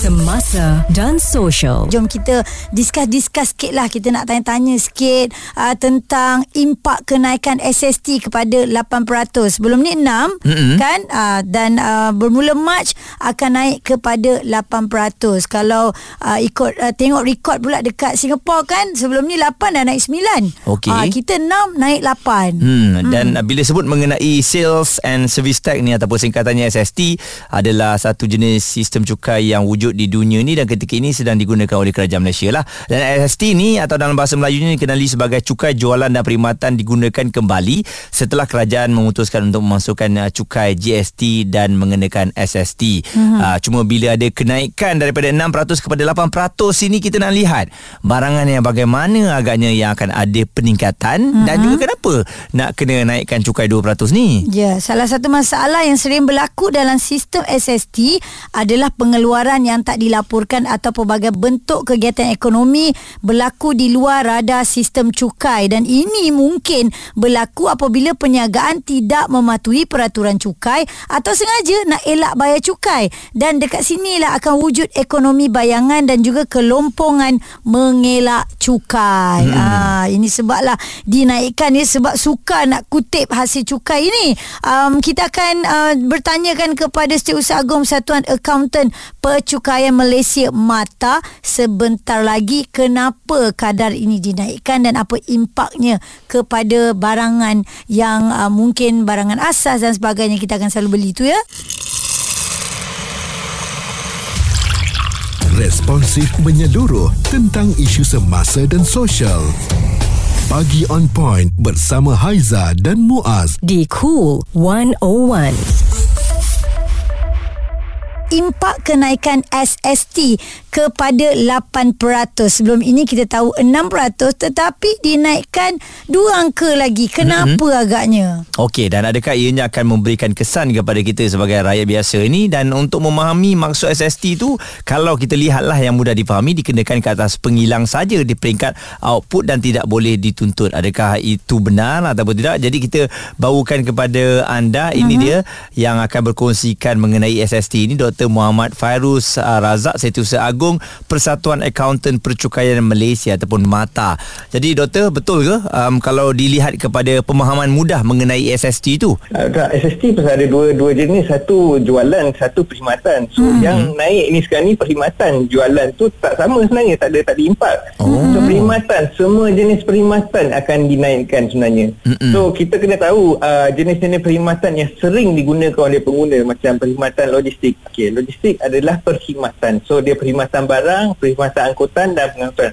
Semasa dan social. Jom kita discuss-discuss sikit lah. Kita nak tanya-tanya sikit uh, tentang impak kenaikan SST kepada 8%. Sebelum ni 6 mm-hmm. kan? Uh, dan uh, bermula Mac akan naik kepada 8%. Kalau uh, ikut uh, tengok rekod pula dekat Singapura kan, sebelum ni 8 dah naik 9. Okey. Uh, kita 6 naik 8. Hmm, dan hmm. bila sebut mengenai sales and service tax ni ataupun singkatannya SST adalah satu jenis sistem cukai yang wujud di dunia ni dan ketika ini sedang digunakan oleh kerajaan Malaysia lah. Dan SST ni atau dalam bahasa Melayu ni dikenali sebagai cukai jualan dan perkhidmatan digunakan kembali setelah kerajaan memutuskan untuk memasukkan uh, cukai GST dan mengenakan SST. Mm-hmm. Uh, cuma bila ada kenaikan daripada 6% kepada 8% ini kita nak lihat barangan yang bagaimana agaknya yang akan ada peningkatan mm-hmm. dan juga kenapa nak kena naikkan cukai 2% ni. Ya, salah satu masalah yang sering berlaku dalam sistem SST adalah pengeluaran yang tak dilaporkan atau pelbagai bentuk kegiatan ekonomi berlaku di luar radar sistem cukai dan ini mungkin berlaku apabila perniagaan tidak mematuhi peraturan cukai atau sengaja nak elak bayar cukai dan dekat sinilah akan wujud ekonomi bayangan dan juga kelompongan mengelak cukai. Hmm. Ha, ini sebablah dinaikkan ni sebab suka nak kutip hasil cukai ini. Um, kita akan uh, bertanyakan ke kepada Setiausaha Agung Satuan Akauntan Percukaian Malaysia MATA sebentar lagi kenapa kadar ini dinaikkan dan apa impaknya kepada barangan yang uh, mungkin barangan asas dan sebagainya kita akan selalu beli tu ya. Responsif menyeluruh tentang isu semasa dan sosial. Pagi on point bersama Haiza dan Muaz di Cool 101 impak kenaikan SST kepada 8%. Sebelum ini kita tahu 6% tetapi dinaikkan dua angka lagi. Kenapa mm-hmm. agaknya? Okey dan adakah ianya akan memberikan kesan kepada kita sebagai rakyat biasa ini dan untuk memahami maksud SST itu kalau kita lihatlah yang mudah dipahami dikenakan ke atas pengilang saja di peringkat output dan tidak boleh dituntut. Adakah itu benar ataupun tidak? Jadi kita bawakan kepada anda ini mm-hmm. dia yang akan berkongsikan mengenai SST ini Dr. Muhammad Fairuz uh, Razak Setiausaha Agung Persatuan Akaunten Percukaian Malaysia ataupun MATA. Jadi doktor betul ke um, kalau dilihat kepada pemahaman mudah mengenai SST itu? Uh, tak, SST pasal ada dua dua jenis, satu jualan, satu perkhidmatan. So hmm. yang naik ni sekarang ni perkhidmatan, jualan tu tak sama sebenarnya, tak ada tak diimpak. Oh. So perkhidmatan, semua jenis perkhidmatan akan dinaikkan sebenarnya. Hmm. So kita kena tahu uh, jenis-jenis perkhidmatan yang sering digunakan oleh pengguna macam perkhidmatan logistik. Okay, logistik adalah perkhidmatan. So dia perkhidmatan barang, perkhidmatan angkutan dan pengangkutan.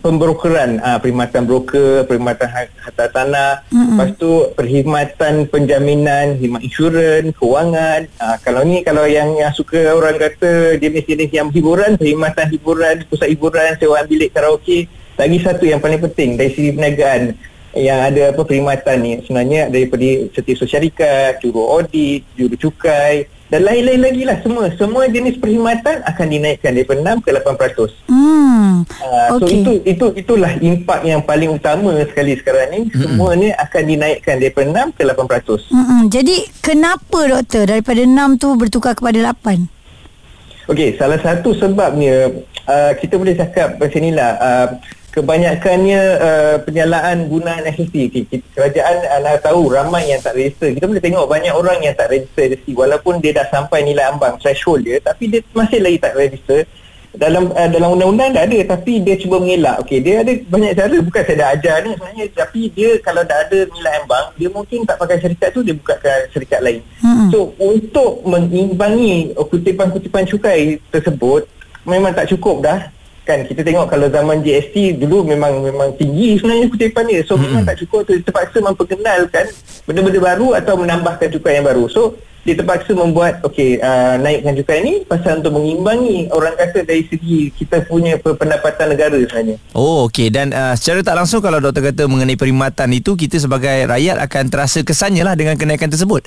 Pembrokeran, ah, perkhidmatan broker, perkhidmatan ha-, harta tanah, mm-hmm. lepas tu perkhidmatan penjaminan, khidmat insurans, kewangan. Ah, kalau ni kalau yang yang suka orang kata jenis-jenis yang hiburan, perkhidmatan hiburan, pusat hiburan, sewa bilik karaoke. Lagi satu yang paling penting dari segi perniagaan yang ada apa perkhidmatan ni sebenarnya daripada setiap syarikat, juru audit, juru cukai, dan lain-lain lagi lah semua semua jenis perkhidmatan akan dinaikkan daripada 6 ke 8%. Hmm. Uh, so okay. itu itu itulah impak yang paling utama sekali sekarang ni mm-hmm. semua ni akan dinaikkan daripada 6 ke 8%. Mm-hmm. Jadi kenapa doktor daripada 6 tu bertukar kepada 8? Okey, salah satu sebabnya uh, kita boleh cakap macam inilah uh, kebanyakannya uh, penyalaan gunaan SST kerajaan uh, tahu ramai yang tak register. Kita boleh tengok banyak orang yang tak register SST walaupun dia dah sampai nilai ambang threshold dia tapi dia masih lagi tak register. Dalam uh, dalam undang-undang dah ada tapi dia cuba mengelak. Okey dia ada banyak cara. Bukan saya dah ajar ni sebenarnya tapi dia kalau dah ada nilai ambang dia mungkin tak pakai syarikat tu dia buka ke syarikat lain. Hmm. so untuk mengimbangi kutipan-kutipan cukai tersebut memang tak cukup dah kan kita tengok kalau zaman GST dulu memang memang tinggi sebenarnya kutipan dia. So hmm. memang tak cukup tu. Terpaksa memperkenalkan benda-benda baru atau menambahkan cukai yang baru. So dia terpaksa membuat okey uh, naikkan cukai ni pasal untuk mengimbangi orang kata dari segi kita punya pendapatan negara sebenarnya. Oh okey dan uh, secara tak langsung kalau doktor kata mengenai perkhidmatan itu kita sebagai rakyat akan terasa kesannya lah dengan kenaikan tersebut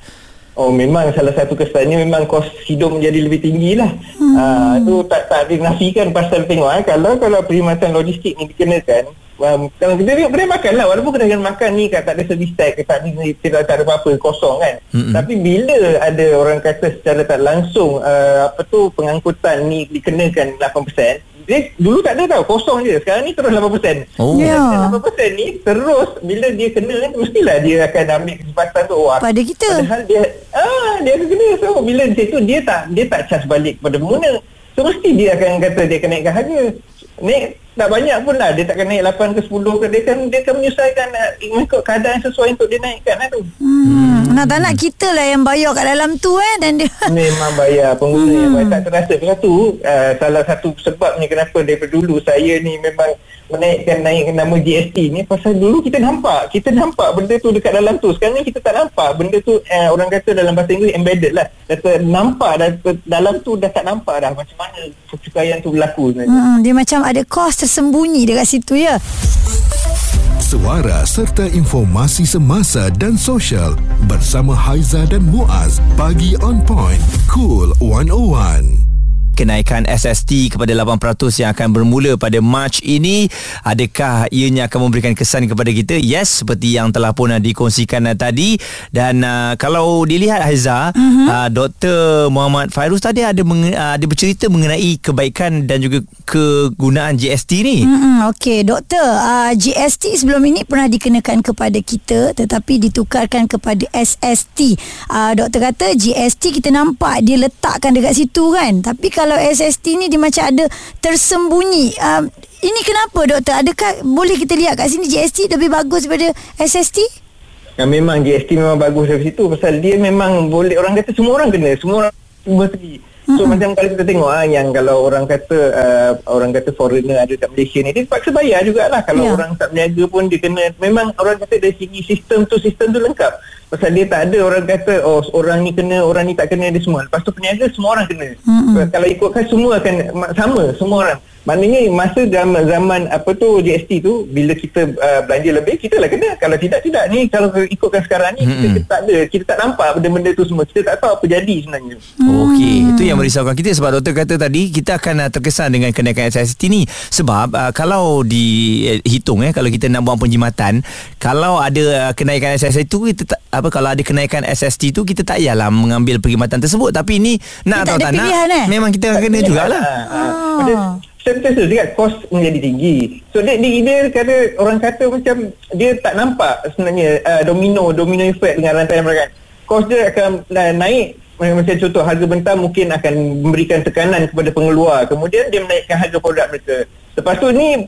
Oh memang salah satu kesannya memang kos hidup menjadi lebih tinggi lah. Hmm. Uh, tu tak tak dinafikan pasal tengok eh. kalau kalau perkhidmatan logistik ni dikenakan um, kalau kita tengok kedai makan lah walaupun kedai makan ni kat tak ada service tax tak ada tidak, tak ada apa-apa kosong kan mm-hmm. tapi bila ada orang kata secara tak langsung uh, apa tu pengangkutan ni dikenakan 8% dia dulu tak ada tau kosong je sekarang ni terus 8% Oh. Ya. 8% ni terus bila dia kena mestilah dia akan ambil kesempatan tu wah Pada kita. Padahal dia ah dia akan kena so bila dia tu dia tak dia tak charge balik kepada pengguna. So mesti dia akan kata dia akan naikkan harga. Naik tak banyak pun lah dia tak akan naik 8 ke 10 ke dia kan dia akan menyesuaikan uh, mengikut keadaan sesuai untuk dia naikkan lah tu. Hmm. Nak tak nak kita lah yang bayar kat dalam tu eh dan dia Memang bayar pengguna hmm. yang bayar tak terasa. Lepas tu uh, salah satu sebabnya kenapa daripada dulu saya ni memang menaikkan naik nama GST ni pasal dulu kita nampak kita nampak benda tu dekat dalam tu sekarang ni kita tak nampak benda tu uh, orang kata dalam bahasa Inggeris embedded lah kata nampak dah, dalam tu dah tak nampak dah macam mana percukaian tu berlaku sebenarnya hmm, dia macam ada kos tersembunyi dekat situ ya. Suara serta informasi semasa dan sosial bersama Haiza dan Muaz. Pagi on point. Cool 101. Kenaikan SST kepada 8% yang akan bermula pada Mac ini adakah ianya akan memberikan kesan kepada kita yes seperti yang telah pun uh, dikongsikan uh, tadi dan uh, kalau dilihat Haiza uh-huh. uh, Dr. Muhammad Fairuz tadi ada menge- uh, ada bercerita mengenai kebaikan dan juga kegunaan GST ni Hmm, Okey, doktor, uh, GST sebelum ini pernah dikenakan kepada kita tetapi ditukarkan kepada SST. Uh, doktor kata GST kita nampak dia letakkan dekat situ kan. Tapi kalau SST ni dia macam ada tersembunyi. Uh, ini kenapa doktor? Adakah boleh kita lihat kat sini GST lebih bagus daripada SST? yang memang GST memang bagus dari situ pasal dia memang boleh orang kata semua orang kena semua orang semua segi so mm-hmm. macam kalau kita tengok ah yang kalau orang kata uh, orang kata foreigner ada kat Malaysia ni dia terpaksa bayar jugalah kalau yeah. orang tak berniaga pun dia kena memang orang kata dari segi sistem tu sistem tu lengkap pasal dia tak ada orang kata oh orang ni kena orang ni tak kena dia semua lepas tu peniaga semua orang kena mm-hmm. kalau ikutkan semua akan ma- sama semua orang Maknanya masa zaman, zaman apa tu GST tu bila kita uh, belanja lebih kita lah kena. Kalau tidak tidak. Ni kalau ikutkan sekarang ni kita, kita tak ada. Kita tak nampak benda-benda tu semua. Kita tak tahu apa jadi sebenarnya. Okey, itu yang merisaukan kita sebab doktor kata tadi kita akan uh, terkesan dengan kenaikan SST ni. Sebab uh, kalau dihitung eh kalau kita nak buang penjimatan, kalau ada uh, kenaikan SST tu kita tak, apa kalau ada kenaikan SST tu kita tak payahlah mengambil perkhidmatan tersebut. Tapi ni nak Dia atau tak tak nak pilihan, eh? memang kita akan kena jugalah. Ah. Sebenarnya tu juga kos menjadi tinggi. So dia, dia, dia kata orang kata macam dia tak nampak sebenarnya uh, domino domino effect dengan rantai mereka. Kos dia akan uh, naik macam contoh harga bentar mungkin akan memberikan tekanan kepada pengeluar. Kemudian dia menaikkan harga produk mereka. Lepas tu ni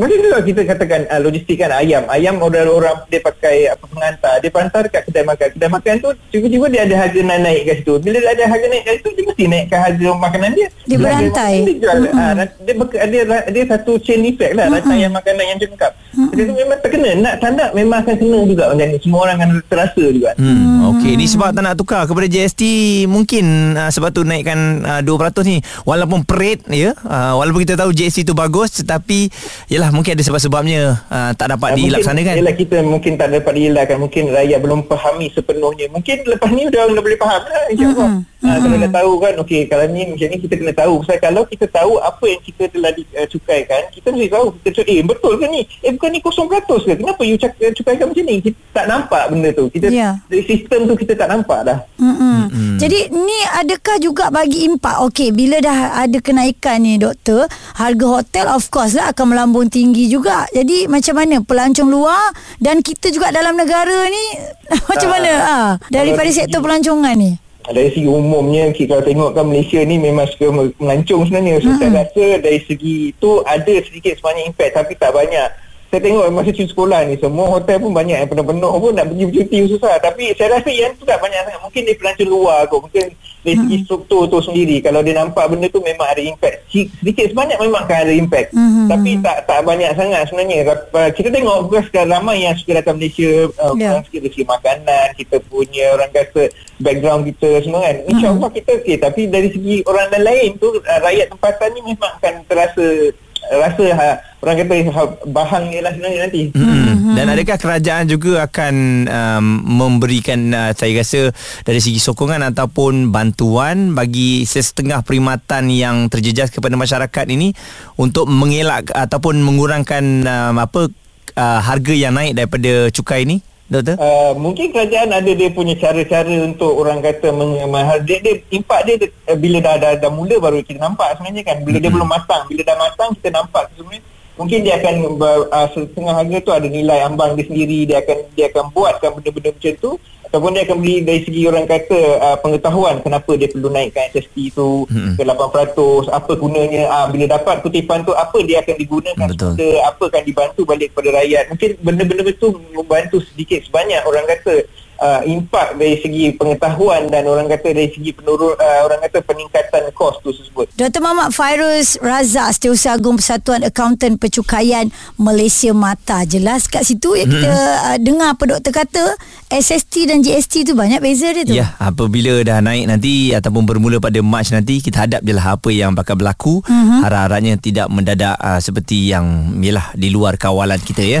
macam tu lah kita katakan uh, logistik kan ayam. Ayam orang orang dia pakai apa pengantar. Dia hantar kat kedai makan. Kedai makan tu tiba-tiba dia ada harga naik, naik kat situ. Bila ada harga naik kat situ dia mesti naikkan harga makanan dia. Dia berantai. Dia, jual, mm-hmm. uh, dia, ber, dia, dia satu chain effect lah. Mm-hmm. Rantai yang makanan yang lengkap. Mm-hmm. Jadi tu memang terkena. Nak tak nak memang akan kena juga macam ni. Semua orang akan terasa juga. Hmm, okey ni sebab tak nak tukar kepada GST mungkin uh, sebab tu naikkan uh, 2% ni walaupun perit ya uh, walaupun kita tahu GST tu bagus tetapi yalah mungkin ada sebab-sebabnya uh, tak dapat Ah, dilaksanakan. Yelah kita mungkin tak dapat dielakkan. Mungkin rakyat belum fahami sepenuhnya. Mungkin lepas ni dah orang dah boleh faham lah. InsyaAllah. Mm-hmm. Kalau dah tahu kan, okey kalau ni macam ni kita kena tahu. Pasal kalau kita tahu apa yang kita telah dicukaikan, kita mesti tahu. Kita cakap, eh betul ke ni? Eh bukan ni 0% ke? Kenapa you cak, cukaikan macam ni? Kita tak nampak benda tu. Kita. Dari sistem tu kita tak nampak dah. Mm-mm. Jadi ni adakah juga bagi impak Okey bila dah ada kenaikan ni doktor Harga hotel of course lah akan melambung tinggi juga. Jadi macam mana? Pelancong luar Dan kita juga dalam negara ni Macam Ah, mana ha, Daripada kalau sektor pelancongan ni. Dari segi umumnya kita kalau tengok kan Malaysia ni memang suka melancong sebenarnya. So Hmm. saya rasa dari segi tu ada sedikit sebanyak impact tapi tak banyak saya tengok masa cuti sekolah ni semua hotel pun banyak yang penuh-penuh pun nak pergi bercuti susah. Tapi saya rasa yang tu tak banyak sangat. Mungkin dari pelancong luar kot. Mungkin dari segi Hmm. struktur tu sendiri. Kalau dia nampak benda tu memang ada impact. Sedikit sebanyak memang akan ada impact. Mhm. tapi tak tak banyak sangat sebenarnya. Uh, kita tengok bukan sekarang ramai yang suka datang Malaysia uh, Ya. yeah. dari makanan kita punya orang kata background kita semua kan. insyaAllah kita okey. Tapi dari segi orang lain tu uh, rakyat tempatan ni memang akan terasa rasa ha, orang kata ha- bahan ni lah sebenarnya nanti. Hmm. Dan adakah kerajaan juga akan um, memberikan uh, saya rasa dari segi sokongan ataupun bantuan bagi sesetengah perkhidmatan yang terjejas kepada masyarakat ini untuk mengelak ataupun mengurangkan um, apa uh, harga yang naik daripada cukai ini? Doktor? Uh, mungkin kerajaan ada dia punya cara-cara untuk orang kata mengemahal dia, dia impak dia uh, bila dah, dah dah mula baru kita nampak sebenarnya kan bila dia belum matang bila dah matang kita nampak sebenarnya mungkin dia akan uh, setengah harga tu ada nilai ambang dia sendiri dia akan dia akan buatkan benda-benda macam tu ataupun dia akan beri dari segi orang kata uh, pengetahuan kenapa dia perlu naikkan SST tu hmm. ke 8% apa gunanya uh, bila dapat kutipan tu apa dia akan digunakan Betul. ke apa akan dibantu balik kepada rakyat mungkin benda-benda itu membantu sedikit sebanyak orang kata uh, impak dari segi pengetahuan dan orang kata dari segi penurun uh, orang kata peningkatan kos tu tersebut Dr. Muhammad Fairuz Razak Setiausaha Agung Persatuan Akaunten Pencukaian Malaysia Mata jelas kat situ ya kita uh, dengar apa doktor kata SST dan GST tu banyak beza dia tu Ya, apabila dah naik nanti ataupun bermula pada Mac nanti kita hadap je lah apa yang bakal berlaku. Uh-huh. Harap-harapnya tidak mendadak uh, seperti yang yalah di luar kawalan kita ya.